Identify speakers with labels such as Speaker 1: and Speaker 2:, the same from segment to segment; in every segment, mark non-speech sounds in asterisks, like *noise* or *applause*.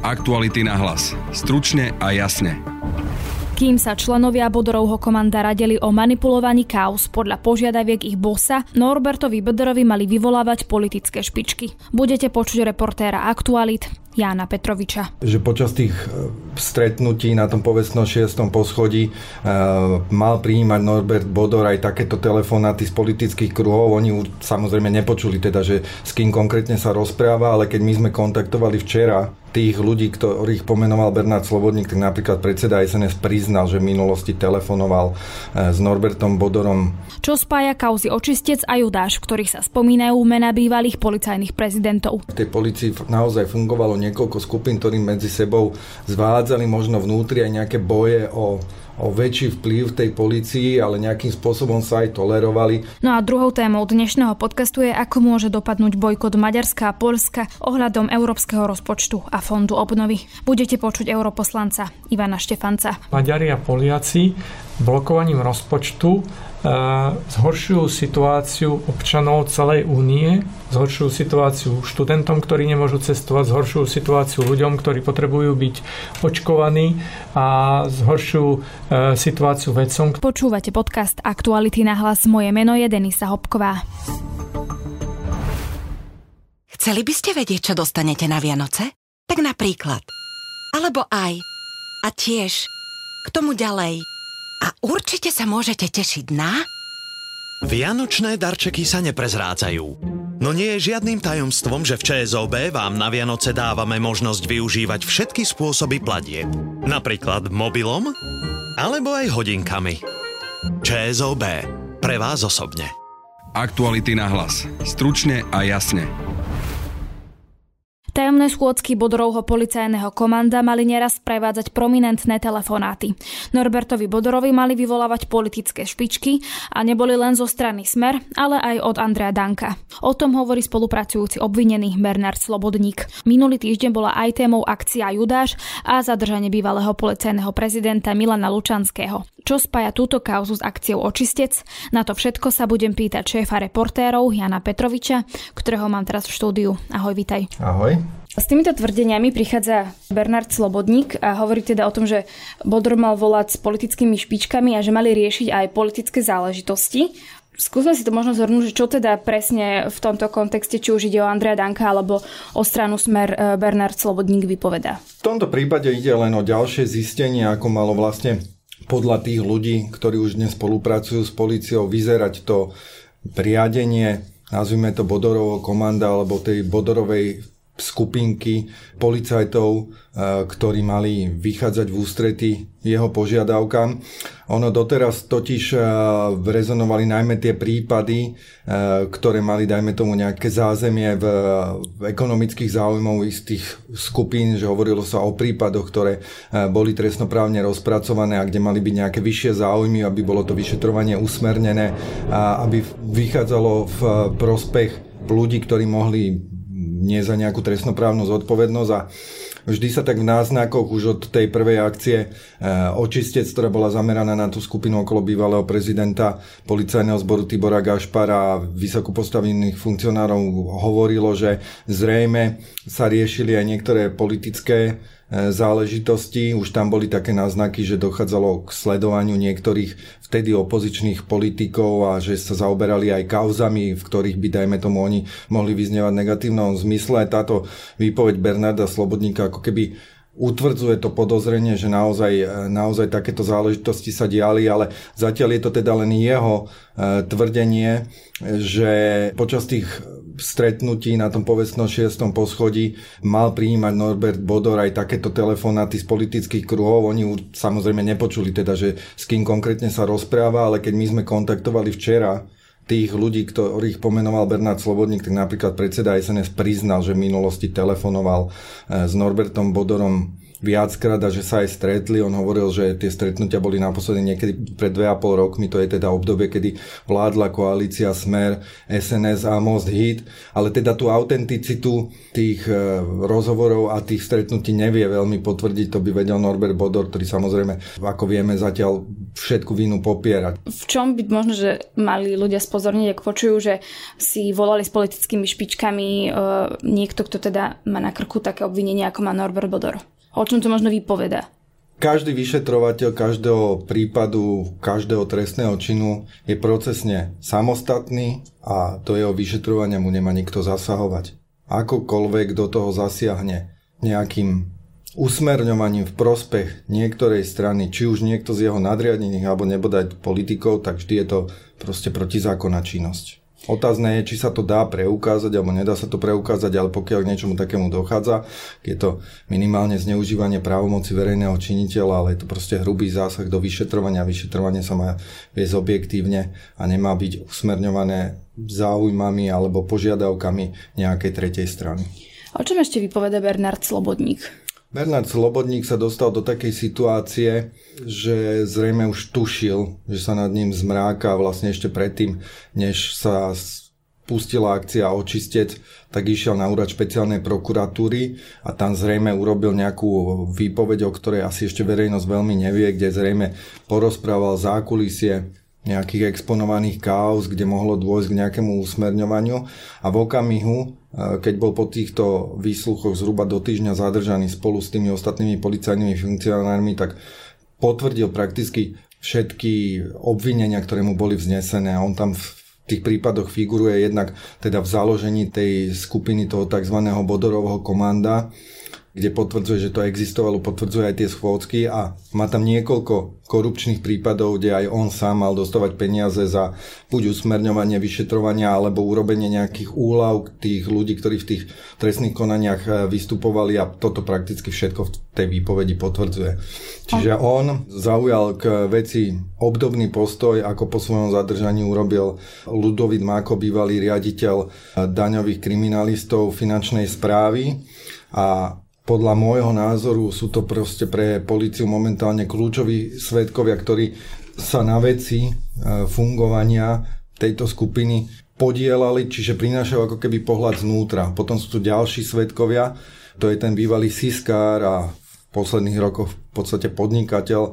Speaker 1: Aktuality na hlas. Stručne a jasne.
Speaker 2: Kým sa členovia Bodorovho komanda radili o manipulovaní kaos podľa požiadaviek ich bossa, Norbertovi Boderovi mali vyvolávať politické špičky. Budete počuť reportéra Aktualit Jána Petroviča.
Speaker 3: Že počas tých e, stretnutí na tom povestnom 6. poschodí e, mal prijímať Norbert Bodor aj takéto telefonáty z politických kruhov. Oni samozrejme nepočuli teda, že s kým konkrétne sa rozpráva, ale keď my sme kontaktovali včera tých ľudí, ktorých pomenoval Bernard Slobodník, tak napríklad predseda SNS priznal, že v minulosti telefonoval e, s Norbertom Bodorom.
Speaker 2: Čo spája kauzy Očistec a Judáš, v ktorých sa spomínajú mena bývalých policajných prezidentov?
Speaker 3: V tej policii naozaj fungovalo niekoľko skupín, ktorí medzi sebou zvádzali možno vnútri aj nejaké boje o o väčší vplyv tej policii, ale nejakým spôsobom sa aj tolerovali.
Speaker 2: No a druhou témou dnešného podcastu je, ako môže dopadnúť bojkot Maďarska a Polska ohľadom európskeho rozpočtu a fondu obnovy. Budete počuť europoslanca Ivana Štefanca.
Speaker 4: Maďari a Poliaci blokovaním rozpočtu zhoršujú situáciu občanov celej únie, zhoršujú situáciu študentom, ktorí nemôžu cestovať, zhoršujú situáciu ľuďom, ktorí potrebujú byť očkovaní a zhoršujú e, situáciu vedcom.
Speaker 2: Počúvate podcast Aktuality na hlas. Moje meno je Denisa Hopková.
Speaker 5: Chceli by ste vedieť, čo dostanete na Vianoce? Tak napríklad. Alebo aj. A tiež. K tomu ďalej. Určite sa môžete tešiť na...
Speaker 6: Vianočné darčeky sa neprezrádzajú. No nie je žiadnym tajomstvom, že v ČSOB vám na Vianoce dávame možnosť využívať všetky spôsoby platieb. Napríklad mobilom alebo aj hodinkami. ČSOB. Pre vás osobne.
Speaker 1: Aktuality na hlas. Stručne a jasne.
Speaker 2: Tajomné schôdzky Bodorovho policajného komanda mali neraz prevádzať prominentné telefonáty. Norbertovi Bodorovi mali vyvolávať politické špičky a neboli len zo strany Smer, ale aj od Andrea Danka. O tom hovorí spolupracujúci obvinený Bernard Slobodník. Minulý týždeň bola aj témou akcia Judáš a zadržanie bývalého policajného prezidenta Milana Lučanského. Čo spája túto kauzu s akciou Očistec? Na to všetko sa budem pýtať šéfa reportérov Jana Petroviča, ktorého mám teraz v štúdiu. Ahoj, vitaj.
Speaker 3: Ahoj.
Speaker 2: S týmito tvrdeniami prichádza Bernard Slobodník a hovorí teda o tom, že Bodor mal volať s politickými špičkami a že mali riešiť aj politické záležitosti. Skúsme si to možno zhrnúť, že čo teda presne v tomto kontexte, či už ide o Andrea Danka alebo o stranu Smer e, Bernard Slobodník vypoveda.
Speaker 3: V tomto prípade ide len o ďalšie zistenie, ako malo vlastne podľa tých ľudí, ktorí už dnes spolupracujú s policiou, vyzerať to priadenie, nazvime to Bodorovo komanda alebo tej Bodorovej skupinky policajtov, e, ktorí mali vychádzať v ústrety jeho požiadavkám. Ono doteraz totiž e, rezonovali najmä tie prípady, e, ktoré mali, dajme tomu, nejaké zázemie v ekonomických záujmov istých skupín, že hovorilo sa o prípadoch, ktoré boli trestnoprávne rozpracované a kde mali byť nejaké vyššie záujmy, aby bolo to vyšetrovanie usmernené a aby vychádzalo v prospech ľudí, ktorí mohli nie za nejakú trestnoprávnu zodpovednosť a vždy sa tak v náznakoch už od tej prvej akcie e, očistec, ktorá bola zameraná na tú skupinu okolo bývalého prezidenta policajného zboru Tibora Gašpara a vysoko postavených funkcionárov hovorilo, že zrejme sa riešili aj niektoré politické záležitosti. Už tam boli také náznaky, že dochádzalo k sledovaniu niektorých vtedy opozičných politikov a že sa zaoberali aj kauzami, v ktorých by, dajme tomu, oni mohli vyznievať negatívnom zmysle. Táto výpoveď Bernarda Slobodníka ako keby utvrdzuje to podozrenie, že naozaj, e, naozaj takéto záležitosti sa diali, ale zatiaľ je to teda len jeho e, tvrdenie, že počas tých stretnutí na tom povestnom 6. poschodí mal prijímať Norbert Bodor aj takéto telefonáty z politických kruhov. Oni samozrejme nepočuli teda, že s kým konkrétne sa rozpráva, ale keď my sme kontaktovali včera tých ľudí, ktorých pomenoval Bernard Slobodník, tak napríklad predseda SNS priznal, že v minulosti telefonoval eh, s Norbertom Bodorom viackrát a že sa aj stretli. On hovoril, že tie stretnutia boli naposledy niekedy pred 2,5 rokmi, to je teda obdobie, kedy vládla koalícia Smer, SNS a Most Hit, ale teda tú autenticitu tých e, rozhovorov a tých stretnutí nevie veľmi potvrdiť, to by vedel Norbert Bodor, ktorý samozrejme, ako vieme, zatiaľ všetku vínu popierať.
Speaker 2: V čom by možno, že mali ľudia spozorniť, ak počujú, že si volali s politickými špičkami e, niekto, kto teda má na krku také obvinenie, ako má Norbert Bodor? O čom to možno vypoveda?
Speaker 3: Každý vyšetrovateľ každého prípadu, každého trestného činu je procesne samostatný a do jeho vyšetrovania mu nemá nikto zasahovať. Akokoľvek do toho zasiahne nejakým usmerňovaním v prospech niektorej strany, či už niekto z jeho nadriadených alebo nebodaj politikov, tak vždy je to proste protizákonná činnosť. Otázne je, či sa to dá preukázať alebo nedá sa to preukázať, ale pokiaľ k niečomu takému dochádza, je to minimálne zneužívanie právomoci verejného činiteľa, ale je to proste hrubý zásah do vyšetrovania. Vyšetrovanie sa má viesť objektívne a nemá byť usmerňované záujmami alebo požiadavkami nejakej tretej strany.
Speaker 2: O čom ešte vypoveda Bernard Slobodník?
Speaker 3: Bernard Slobodník sa dostal do takej situácie, že zrejme už tušil, že sa nad ním zmráka vlastne ešte predtým, než sa pustila akcia Očistec, tak išiel na úrad špeciálnej prokuratúry a tam zrejme urobil nejakú výpoveď, o ktorej asi ešte verejnosť veľmi nevie, kde zrejme porozprával zákulisie nejakých exponovaných kaos, kde mohlo dôjsť k nejakému usmerňovaniu a v okamihu, e, keď bol po týchto výsluchoch zhruba do týždňa zadržaný spolu s tými ostatnými policajnými funkcionármi, tak potvrdil prakticky všetky obvinenia, ktoré mu boli vznesené a on tam v tých prípadoch figuruje jednak teda v založení tej skupiny toho tzv. Bodorovho komanda, kde potvrdzuje, že to existovalo, potvrdzuje aj tie schôdzky a má tam niekoľko korupčných prípadov, kde aj on sám mal dostávať peniaze za buď usmerňovanie, vyšetrovania alebo urobenie nejakých úlav tých ľudí, ktorí v tých trestných konaniach eh, vystupovali a toto prakticky všetko v tej výpovedi potvrdzuje. Čiže on zaujal k veci obdobný postoj, ako po svojom zadržaní urobil Ludovit Máko, bývalý riaditeľ eh, daňových kriminalistov finančnej správy a podľa môjho názoru sú to proste pre policiu momentálne kľúčoví svetkovia, ktorí sa na veci e, fungovania tejto skupiny podielali, čiže prinášajú ako keby pohľad znútra. Potom sú tu ďalší svetkovia, to je ten bývalý Siskár a v posledných rokoch v podstate podnikateľ e,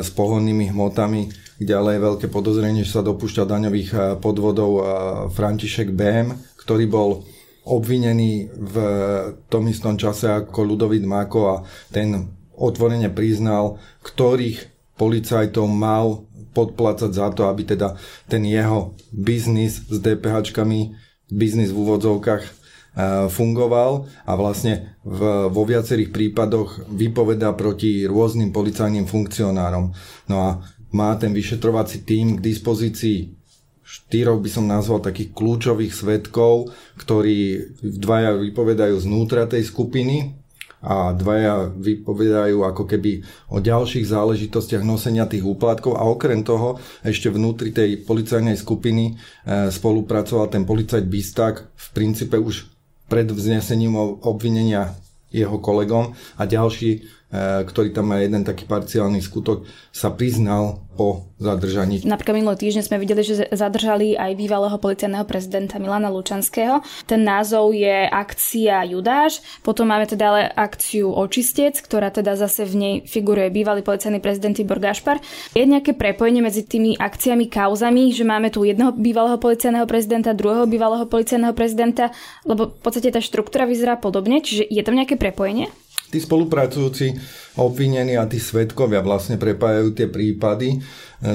Speaker 3: s pohonnými hmotami, kde ale je veľké podozrenie, že sa dopúšťa daňových e, podvodov František BM, ktorý bol obvinený v tom istom čase ako Ludovit Máko a ten otvorene priznal, ktorých policajtov mal podplácať za to, aby teda ten jeho biznis s DPHčkami, biznis v úvodzovkách e, fungoval a vlastne v, vo viacerých prípadoch vypoveda proti rôznym policajným funkcionárom. No a má ten vyšetrovací tým k dispozícii štyroch by som nazval takých kľúčových svetkov, ktorí dvaja vypovedajú znútra tej skupiny a dvaja vypovedajú ako keby o ďalších záležitostiach nosenia tých úplatkov. A okrem toho ešte vnútri tej policajnej skupiny e, spolupracoval ten policajt Bistak v princípe už pred vznesením obvinenia jeho kolegom a ďalší ktorý tam má jeden taký parciálny skutok, sa priznal po zadržaní.
Speaker 2: Napríklad minulý týždeň sme videli, že zadržali aj bývalého policajného prezidenta Milana Lučanského. Ten názov je akcia Judáš. Potom máme teda ale akciu Očistec, ktorá teda zase v nej figuruje bývalý policajný prezident Tibor Gašpar. Je nejaké prepojenie medzi tými akciami, kauzami, že máme tu jedného bývalého policajného prezidenta, druhého bývalého policajného prezidenta, lebo v podstate tá štruktúra vyzerá podobne, čiže je tam nejaké prepojenie?
Speaker 3: Tí spolupracujúci obvinení a tí svetkovia vlastne prepájajú tie prípady,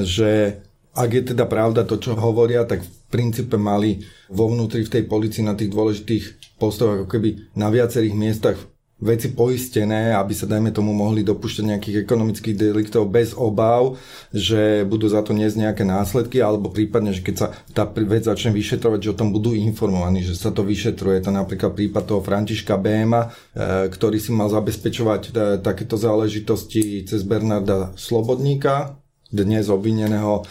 Speaker 3: že ak je teda pravda to, čo hovoria, tak v princípe mali vo vnútri v tej policii na tých dôležitých postoch ako keby na viacerých miestach veci poistené, aby sa, dajme tomu, mohli dopúšťať nejakých ekonomických deliktov bez obav, že budú za to niesť nejaké následky, alebo prípadne, že keď sa tá vec začne vyšetrovať, že o tom budú informovaní, že sa to vyšetruje. To napríklad prípad toho Františka Béma, e, ktorý si mal zabezpečovať e, takéto záležitosti cez Bernarda Slobodníka, dnes obvineného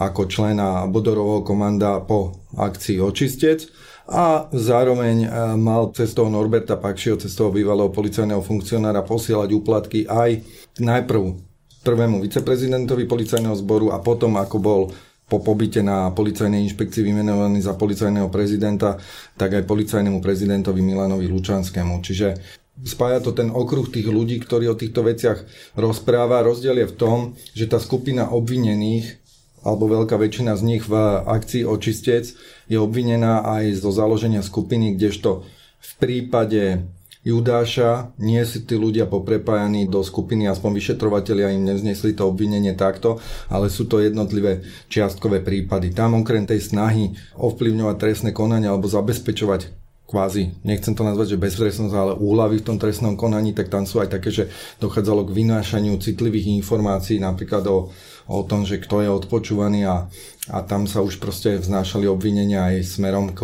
Speaker 3: ako člena Bodorovho komanda po akcii Očistec a zároveň e, mal cez toho Norberta Pakšieho, cez toho bývalého policajného funkcionára posielať úplatky aj najprv prvému viceprezidentovi policajného zboru a potom ako bol po pobyte na policajnej inšpekcii vymenovaný za policajného prezidenta, tak aj policajnému prezidentovi Milanovi Lučanskému. Čiže spája to ten okruh tých ľudí, ktorí o týchto veciach rozpráva. Rozdiel je v tom, že tá skupina obvinených alebo veľká väčšina z nich v akcii Očistec je obvinená aj zo založenia skupiny, kdežto v prípade Judáša nie si tí ľudia poprepájaní do skupiny, aspoň vyšetrovateľia im nevznesli to obvinenie takto, ale sú to jednotlivé čiastkové prípady. Tam okrem tej snahy ovplyvňovať trestné konanie alebo zabezpečovať kvázi, nechcem to nazvať, že beztrestnosť, ale úlavy v tom trestnom konaní, tak tam sú aj také, že dochádzalo k vynášaniu citlivých informácií, napríklad o o tom, že kto je odpočúvaný a, a tam sa už proste vznášali obvinenia aj smerom k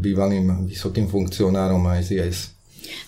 Speaker 3: bývalým vysokým funkcionárom SIS.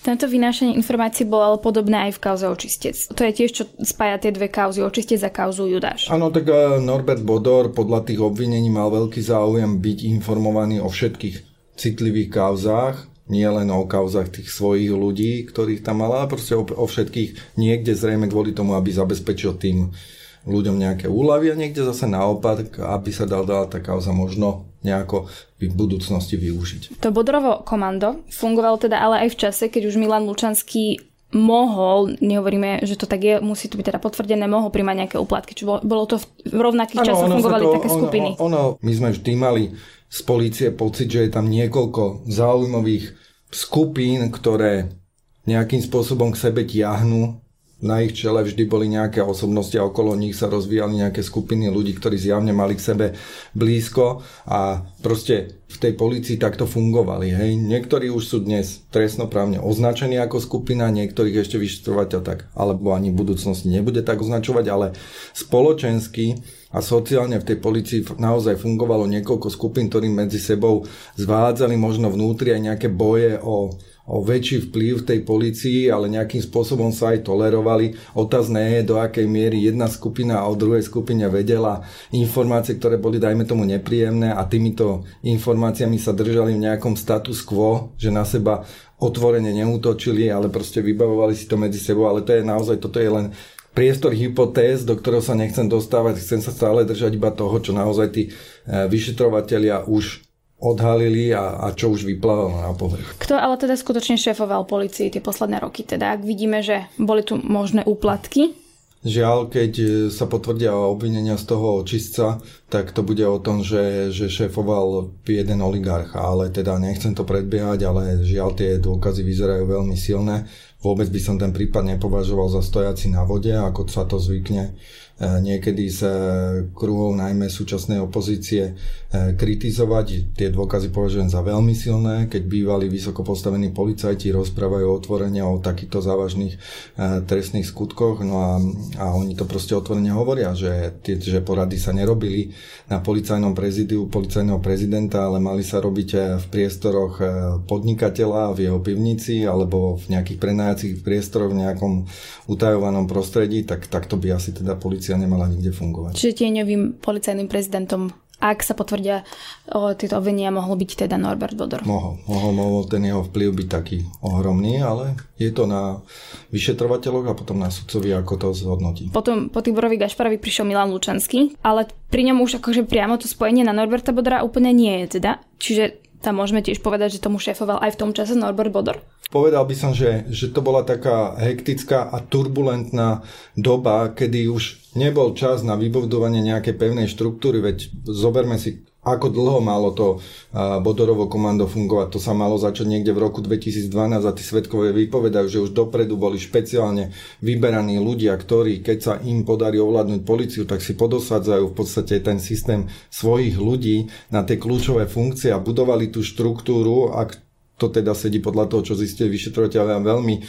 Speaker 2: Tento vynášanie informácií bolo ale podobné aj v kauze Očistec. To je tiež, čo spája tie dve kauzy, Očistec a kauzu Judáš.
Speaker 3: Áno, tak eh, Norbert Bodor podľa tých obvinení mal veľký záujem byť informovaný o všetkých citlivých kauzách, nie len o kauzach tých svojich ľudí, ktorých tam mal, ale proste o, o všetkých niekde zrejme kvôli tomu, aby zabezpečil tým ľuďom nejaké úlavy a niekde zase naopak, aby sa dal dala tá kauza možno nejako v budúcnosti využiť.
Speaker 2: To Bodrovo komando fungovalo teda ale aj v čase, keď už Milan Lučanský mohol, nehovoríme, že to tak je, musí to byť teda potvrdené, mohol príjmať nejaké úplatky. Čiže bolo to v rovnakých ano, časoch fungovali to, také ono, skupiny.
Speaker 3: Ono, my sme vždy mali z policie pocit, že je tam niekoľko zaujímavých skupín, ktoré nejakým spôsobom k sebe tiahnu na ich čele vždy boli nejaké osobnosti a okolo nich sa rozvíjali nejaké skupiny ľudí, ktorí zjavne mali k sebe blízko a proste v tej policii takto fungovali. Hej. Niektorí už sú dnes trestnoprávne označení ako skupina, niektorých ešte vyšetrovateľ tak, alebo ani v budúcnosti nebude tak označovať, ale spoločensky a sociálne v tej policii naozaj fungovalo niekoľko skupín, ktorí medzi sebou zvádzali možno vnútri aj nejaké boje o o väčší vplyv tej policii, ale nejakým spôsobom sa aj tolerovali. Otázne je, do akej miery jedna skupina o druhej skupine vedela informácie, ktoré boli, dajme tomu, nepríjemné a týmito informáciami sa držali v nejakom status quo, že na seba otvorene neútočili, ale proste vybavovali si to medzi sebou, ale to je naozaj, toto je len priestor hypotéz, do ktorého sa nechcem dostávať, chcem sa stále držať iba toho, čo naozaj tí eh, vyšetrovatelia už odhalili a, a čo už vyplávalo na povrch.
Speaker 2: Kto ale teda skutočne šéfoval policii tie posledné roky? Teda ak vidíme, že boli tu možné úplatky,
Speaker 3: Žiaľ, keď sa potvrdia obvinenia z toho očistca, tak to bude o tom, že, že šéfoval jeden oligarch, ale teda nechcem to predbiehať, ale žiaľ tie dôkazy vyzerajú veľmi silné. Vôbec by som ten prípad nepovažoval za stojaci na vode, ako sa to zvykne E, niekedy z kruhov najmä súčasnej opozície e, kritizovať. Tie dôkazy považujem za veľmi silné, keď bývali vysoko postavení policajti rozprávajú otvorene o takýchto závažných e, trestných skutkoch, no a, a oni to proste otvorene hovoria, že tie že porady sa nerobili na policajnom prezidiu policajného prezidenta, ale mali sa robiť v priestoroch podnikateľa v jeho pivnici alebo v nejakých prenajacích priestoroch v nejakom utajovanom prostredí, tak takto by asi teda policia policia nemala nikde fungovať.
Speaker 2: Čiže tieňovým policajným prezidentom ak sa potvrdia o, tieto obvinenia, mohol byť teda Norbert Bodor.
Speaker 3: Mohol, mohol, mohol ten jeho vplyv byť taký ohromný, ale je to na vyšetrovateľoch a potom na sudcovi, ako to zhodnotí.
Speaker 2: Potom po Tiborovi Gašparovi prišiel Milan Lučanský, ale pri ňom už akože priamo to spojenie na Norberta Bodora úplne nie je teda. Čiže tam môžeme tiež povedať, že tomu šéfoval aj v tom čase Norbert Bodor?
Speaker 3: Povedal by som, že, že to bola taká hektická a turbulentná doba, kedy už nebol čas na vybudovanie nejakej pevnej štruktúry, veď zoberme si ako dlho malo to Bodorovo komando fungovať? To sa malo začať niekde v roku 2012 a tí svetkové vypovedajú, že už dopredu boli špeciálne vyberaní ľudia, ktorí, keď sa im podarí ovládnuť policiu, tak si podosadzajú v podstate ten systém svojich ľudí na tie kľúčové funkcie a budovali tú štruktúru, ak to teda sedí podľa toho, čo zistili vyšetrovateľia veľmi eh,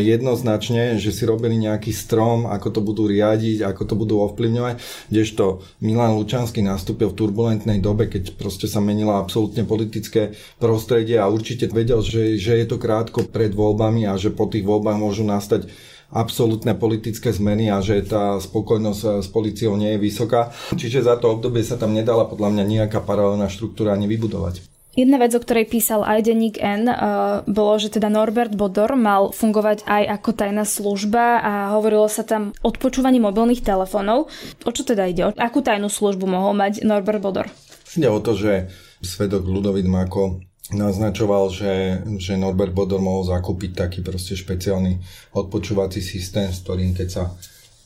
Speaker 3: jednoznačne, že si robili nejaký strom, ako to budú riadiť, ako to budú ovplyvňovať, kdežto Milan Lučanský nastúpil v turbulentnej dobe, keď proste sa menilo absolútne politické prostredie a určite vedel, že, že je to krátko pred voľbami a že po tých voľbách môžu nastať absolútne politické zmeny a že tá spokojnosť eh, s policiou nie je vysoká. Čiže za to obdobie sa tam nedala podľa mňa nejaká paralelná štruktúra ani vybudovať.
Speaker 2: Jedna vec, o ktorej písal aj denník N, uh, bolo, že teda Norbert Bodor mal fungovať aj ako tajná služba a hovorilo sa tam odpočúvaní mobilných telefónov. O čo teda ide? Akú tajnú službu mohol mať Norbert Bodor?
Speaker 3: Ide o to, že svedok Ludovit Mako naznačoval, že, že Norbert Bodor mohol zakúpiť taký proste špeciálny odpočúvací systém, s ktorým keď sa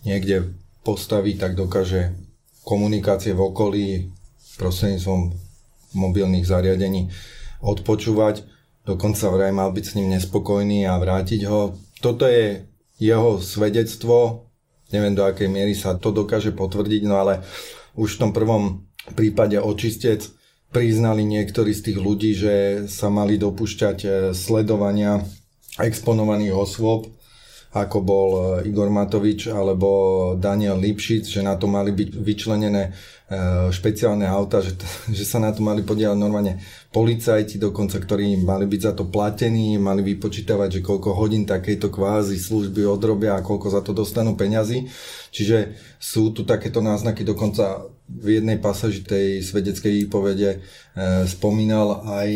Speaker 3: niekde postaví, tak dokáže komunikácie v okolí prostredníctvom mobilných zariadení odpočúvať. Dokonca vraj mal byť s ním nespokojný a vrátiť ho. Toto je jeho svedectvo. Neviem, do akej miery sa to dokáže potvrdiť, no ale už v tom prvom prípade očistec priznali niektorí z tých ľudí, že sa mali dopúšťať e, sledovania exponovaných osôb, ako bol e, Igor Matovič alebo Daniel Lipšic, že na to mali byť vyčlenené Eh, špeciálne auta, že, *laughs* že sa na to mali podielať normálne policajti dokonca, ktorí mali byť za to platení, mali vypočítavať, že koľko hodín takejto kvázi služby odrobia a koľko za to dostanú peňazí. Čiže sú tu takéto náznaky, dokonca v jednej pasaži tej svedeckej výpovede e, spomínal aj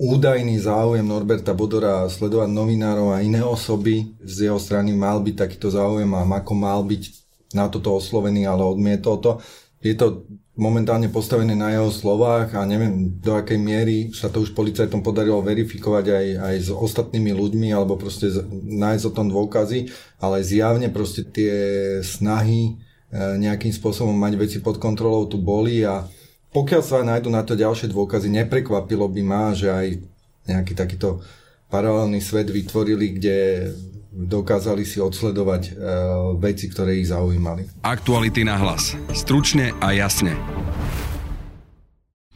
Speaker 3: údajný záujem Norberta Bodora sledovať novinárov a iné osoby. Z jeho strany mal byť takýto záujem a Mako mal byť na toto oslovený, ale odmietol to je to momentálne postavené na jeho slovách a neviem do akej miery sa to už policajtom podarilo verifikovať aj, aj s ostatnými ľuďmi alebo proste nájsť o tom dôkazy, ale zjavne proste tie snahy e, nejakým spôsobom mať veci pod kontrolou tu boli a pokiaľ sa nájdu na to ďalšie dôkazy, neprekvapilo by ma, že aj nejaký takýto paralelný svet vytvorili, kde dokázali si odsledovať e, veci, ktoré ich zaujímali.
Speaker 1: Aktuality na hlas. Stručne a jasne.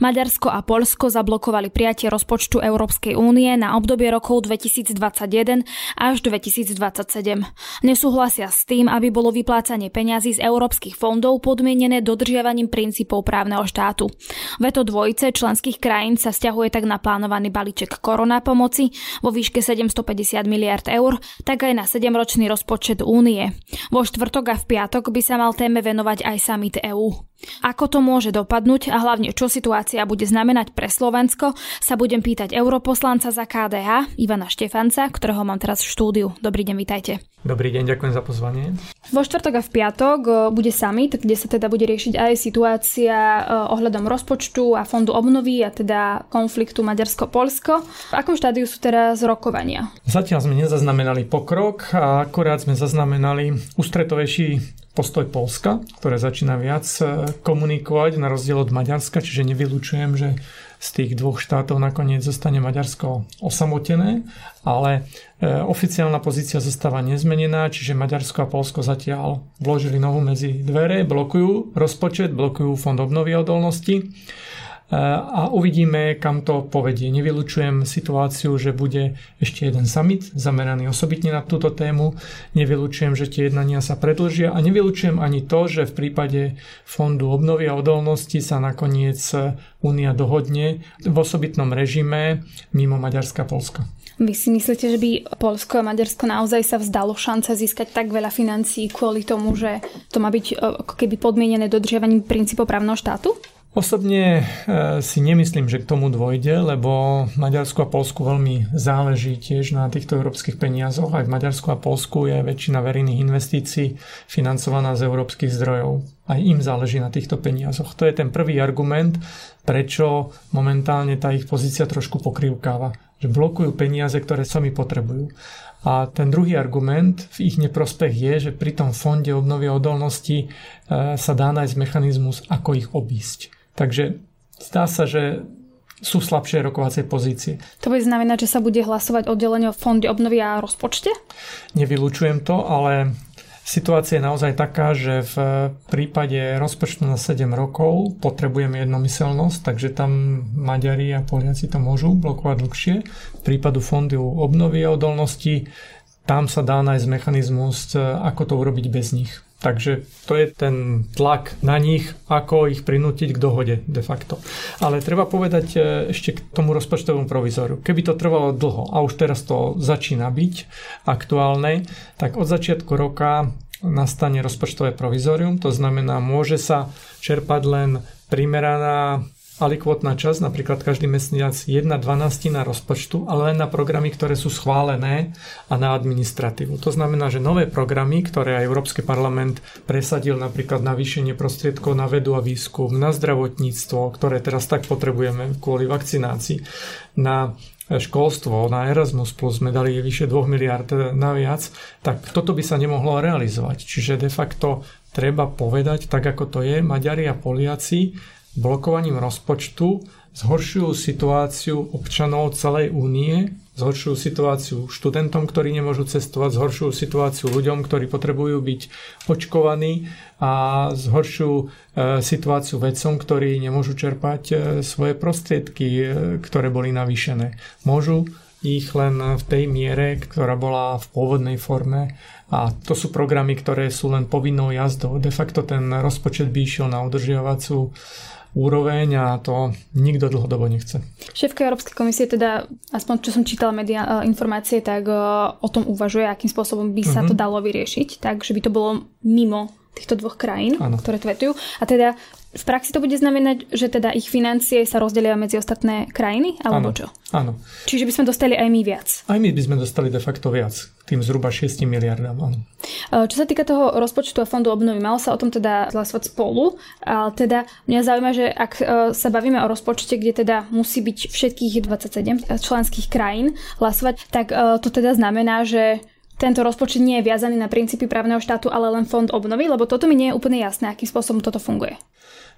Speaker 2: Maďarsko a Polsko zablokovali prijatie rozpočtu Európskej únie na obdobie rokov 2021 až 2027. Nesúhlasia s tým, aby bolo vyplácanie peňazí z európskych fondov podmienené dodržiavaním princípov právneho štátu. Veto dvojice členských krajín sa stiahuje tak na plánovaný balíček korona pomoci vo výške 750 miliard eur, tak aj na 7-ročný rozpočet únie. Vo štvrtok a v piatok by sa mal téme venovať aj summit EÚ. Ako to môže dopadnúť a hlavne čo situácia bude znamenať pre Slovensko, sa budem pýtať europoslanca za KDH Ivana Štefanca, ktorého mám teraz v štúdiu. Dobrý deň, vítajte.
Speaker 4: Dobrý deň, ďakujem za pozvanie.
Speaker 2: Vo štvrtok a v piatok e, bude summit, kde sa teda bude riešiť aj situácia e, ohľadom rozpočtu a fondu obnovy a teda konfliktu Maďarsko-Polsko. V akom štádiu sú teraz rokovania?
Speaker 4: Zatiaľ sme nezaznamenali pokrok a akurát sme zaznamenali ústretovejší postoj Polska, ktoré začína viac e, komunikovať na rozdiel od Maďarska, čiže nevylučujem, že z tých dvoch štátov nakoniec zostane Maďarsko osamotené, ale e, oficiálna pozícia zostáva nezmenená, čiže Maďarsko a Polsko zatiaľ vložili nohu medzi dvere, blokujú rozpočet, blokujú fond obnovy odolnosti a uvidíme, kam to povedie. Nevylučujem situáciu, že bude ešte jeden summit zameraný osobitne na túto tému. Nevylučujem, že tie jednania sa predlžia a nevylučujem ani to, že v prípade Fondu obnovy a odolnosti sa nakoniec Únia dohodne v osobitnom režime mimo Maďarska a Polska.
Speaker 2: Vy si myslíte, že by Polsko a Maďarsko naozaj sa vzdalo šance získať tak veľa financií kvôli tomu, že to má byť ako keby podmienené dodržiavaním princípov právneho štátu?
Speaker 4: Osobne e, si nemyslím, že k tomu dôjde, lebo Maďarsku a Polsku veľmi záleží tiež na týchto európskych peniazoch. Aj v Maďarsku a Polsku je väčšina verejných investícií financovaná z európskych zdrojov. Aj im záleží na týchto peniazoch. To je ten prvý argument, prečo momentálne tá ich pozícia trošku pokrývkáva. Že blokujú peniaze, ktoré sami potrebujú. A ten druhý argument v ich neprospech je, že pri tom fonde obnovy odolnosti e, sa dá nájsť mechanizmus, ako ich obísť. Takže zdá sa, že sú slabšie rokovacie pozície.
Speaker 2: To bude znamenať, že sa bude hlasovať oddelenie o fonde obnovy a rozpočte?
Speaker 4: Nevylučujem to, ale situácia je naozaj taká, že v prípade rozpočtu na 7 rokov potrebujeme jednomyselnosť, takže tam Maďari a Poliaci to môžu blokovať dlhšie. V prípadu fondu obnovy a odolnosti tam sa dá nájsť mechanizmus, ako to urobiť bez nich. Takže to je ten tlak na nich, ako ich prinútiť k dohode de facto. Ale treba povedať e, ešte k tomu rozpočtovému provizóriu. Keby to trvalo dlho, a už teraz to začína byť aktuálne, tak od začiatku roka nastane rozpočtové provizórium, to znamená, môže sa čerpať len primeraná alikvotná časť, napríklad každý mesiac 1 12 na rozpočtu, ale len na programy, ktoré sú schválené a na administratívu. To znamená, že nové programy, ktoré aj Európsky parlament presadil, napríklad navýšenie prostriedkov na vedu a výskum, na zdravotníctvo, ktoré teraz tak potrebujeme kvôli vakcinácii, na školstvo, na Erasmus Plus sme dali vyše 2 miliard naviac, tak toto by sa nemohlo realizovať. Čiže de facto treba povedať, tak ako to je, Maďari a Poliaci blokovaním rozpočtu zhoršujú situáciu občanov celej únie, zhoršujú situáciu študentom, ktorí nemôžu cestovať, zhoršujú situáciu ľuďom, ktorí potrebujú byť očkovaní a zhoršujú e, situáciu vedcom, ktorí nemôžu čerpať e, svoje prostriedky, e, ktoré boli navýšené. Môžu ich len v tej miere, ktorá bola v pôvodnej forme a to sú programy, ktoré sú len povinnou jazdou. De facto ten rozpočet by išiel na udržiavacú úroveň a to nikto dlhodobo nechce.
Speaker 2: Šéfka Európskej komisie teda, aspoň čo som čítala media, e, informácie, tak e, o tom uvažuje, akým spôsobom by sa mm-hmm. to dalo vyriešiť, tak že by to bolo mimo týchto dvoch krajín, ano. ktoré tvetujú. A teda v praxi to bude znamenať, že teda ich financie sa rozdelia medzi ostatné krajiny, alebo ano. čo?
Speaker 4: Áno.
Speaker 2: Čiže by sme dostali aj my viac?
Speaker 4: Aj my by sme dostali de facto viac, tým zhruba 6 miliardám. Áno.
Speaker 2: E, čo sa týka toho rozpočtu a fondu obnovy, malo sa o tom teda hlasovať spolu, ale teda mňa zaujíma, že ak e, sa bavíme o rozpočte, kde teda musí byť všetkých 27 členských krajín hlasovať, tak e, to teda znamená, že tento rozpočet nie je viazaný na princípy právneho štátu, ale len fond obnovy, lebo toto mi nie je úplne jasné, akým spôsobom toto funguje.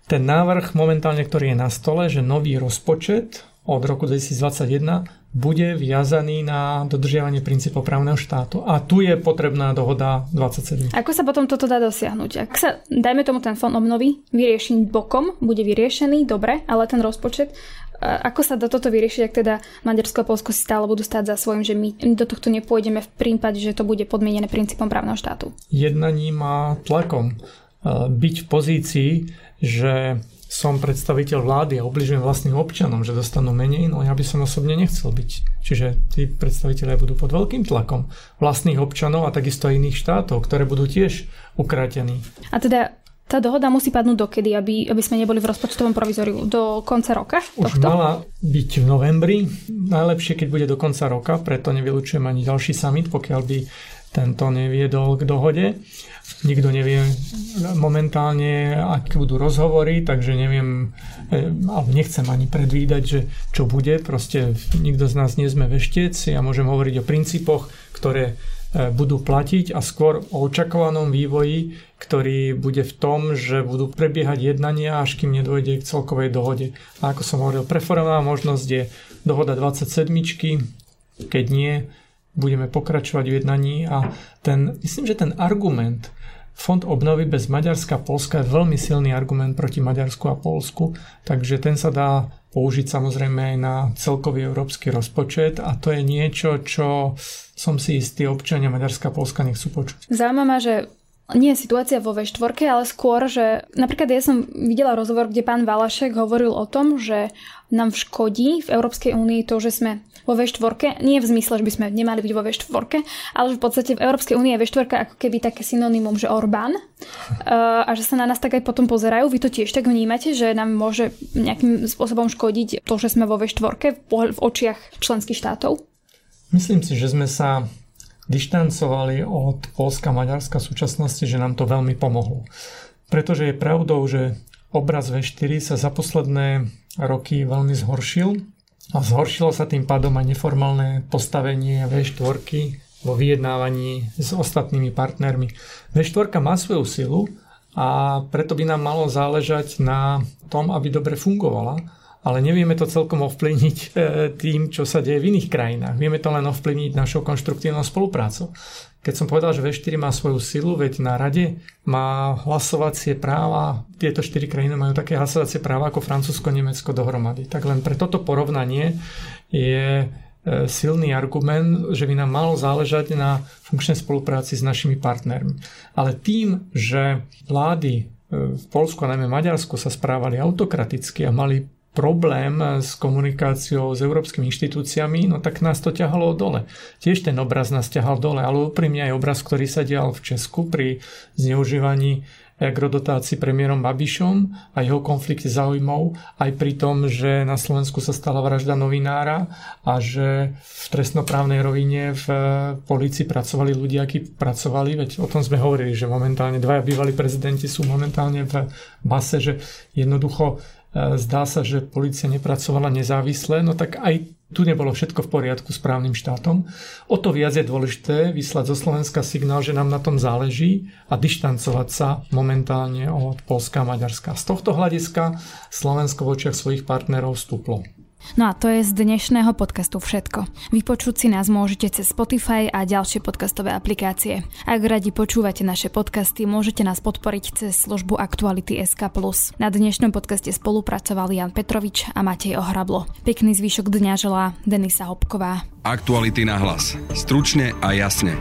Speaker 4: Ten návrh momentálne, ktorý je na stole, že nový rozpočet od roku 2021 bude viazaný na dodržiavanie princípov právneho štátu. A tu je potrebná dohoda 27.
Speaker 2: Ako sa potom toto dá dosiahnuť? Ak sa, dajme tomu ten fond obnovy, vyrieši bokom, bude vyriešený, dobre, ale ten rozpočet ako sa dá toto vyriešiť, ak teda Maďarsko a Polsko si stále budú stáť za svojím, že my do tohto nepôjdeme v prípade, že to bude podmienené princípom právneho štátu?
Speaker 4: Jednaním a tlakom. E, byť v pozícii, že som predstaviteľ vlády a obližujem vlastným občanom, že dostanú menej, no ja by som osobne nechcel byť. Čiže tí predstaviteľe budú pod veľkým tlakom vlastných občanov a takisto aj iných štátov, ktoré budú tiež ukratení.
Speaker 2: A teda tá dohoda musí padnúť dokedy, aby, aby sme neboli v rozpočtovom provizoriu? Do konca roka?
Speaker 4: Už tohto? mala byť v novembri. Najlepšie, keď bude do konca roka, preto nevylučujem ani ďalší summit, pokiaľ by tento neviedol k dohode. Nikto nevie momentálne, aké budú rozhovory, takže neviem, e, alebo nechcem ani predvídať, že čo bude. Proste nikto z nás nie sme veštec. Ja môžem hovoriť o princípoch, ktoré budú platiť a skôr o očakovanom vývoji, ktorý bude v tom, že budú prebiehať jednania, až kým nedôjde k celkovej dohode. A ako som hovoril, preferovaná možnosť je dohoda 27, keď nie, budeme pokračovať v jednaní a ten, myslím, že ten argument Fond obnovy bez Maďarska a Polska je veľmi silný argument proti Maďarsku a Polsku, takže ten sa dá použiť samozrejme aj na celkový európsky rozpočet a to je niečo, čo som si istý občania Maďarska a Polska nechcú počuť.
Speaker 2: Zaujímavé, že nie je situácia vo V4, ale skôr, že napríklad ja som videla rozhovor, kde pán Valašek hovoril o tom, že nám škodí v Európskej únii to, že sme vo V4, nie v zmysle, že by sme nemali byť vo V4, ale že v podstate v Európskej únii je V4 ako keby také synonymum, že Orbán *laughs* a že sa na nás tak aj potom pozerajú. Vy to tiež tak vnímate, že nám môže nejakým spôsobom škodiť to, že sme vo V4 v očiach členských štátov?
Speaker 4: Myslím si, že sme sa dištancovali od Polska Maďarska v súčasnosti, že nám to veľmi pomohlo. Pretože je pravdou, že obraz V4 sa za posledné roky veľmi zhoršil a zhoršilo sa tým pádom aj neformálne postavenie V4 vo vyjednávaní s ostatnými partnermi. V4 má svoju silu a preto by nám malo záležať na tom, aby dobre fungovala ale nevieme to celkom ovplyvniť e, tým, čo sa deje v iných krajinách. Vieme to len ovplyvniť našou konštruktívnou spoluprácou. Keď som povedal, že V4 má svoju silu, veď na rade má hlasovacie práva, tieto štyri krajiny majú také hlasovacie práva ako Francúzsko, Nemecko dohromady. Tak len pre toto porovnanie je e, silný argument, že by nám malo záležať na funkčnej spolupráci s našimi partnermi. Ale tým, že vlády e, v Polsku a najmä Maďarsku sa správali autokraticky a mali problém s komunikáciou s európskymi inštitúciami, no tak nás to ťahalo dole. Tiež ten obraz nás ťahal dole, ale úprimne aj obraz, ktorý sa dial v Česku pri zneužívaní agrodotácii premiérom Babišom a jeho konflikte záujmov, aj pri tom, že na Slovensku sa stala vražda novinára a že v trestnoprávnej rovine v eh, polícii pracovali ľudia, akí pracovali, veď o tom sme hovorili, že momentálne dvaja bývalí prezidenti sú momentálne v base, že jednoducho eh, zdá sa, že policia nepracovala nezávisle, no tak aj tu nebolo všetko v poriadku s právnym štátom. O to viac je dôležité vyslať zo Slovenska signál, že nám na tom záleží a dištancovať sa momentálne od Polska a Maďarska. Z tohto hľadiska Slovensko v očiach svojich partnerov stúplo.
Speaker 2: No a to je z dnešného podcastu všetko. Vypočuť si nás môžete cez Spotify a ďalšie podcastové aplikácie. Ak radi počúvate naše podcasty, môžete nás podporiť cez službu Aktuality SK+. Na dnešnom podcaste spolupracovali Jan Petrovič a Matej Ohrablo. Pekný zvyšok dňa želá Denisa Hopková.
Speaker 1: Aktuality na hlas. Stručne a jasne.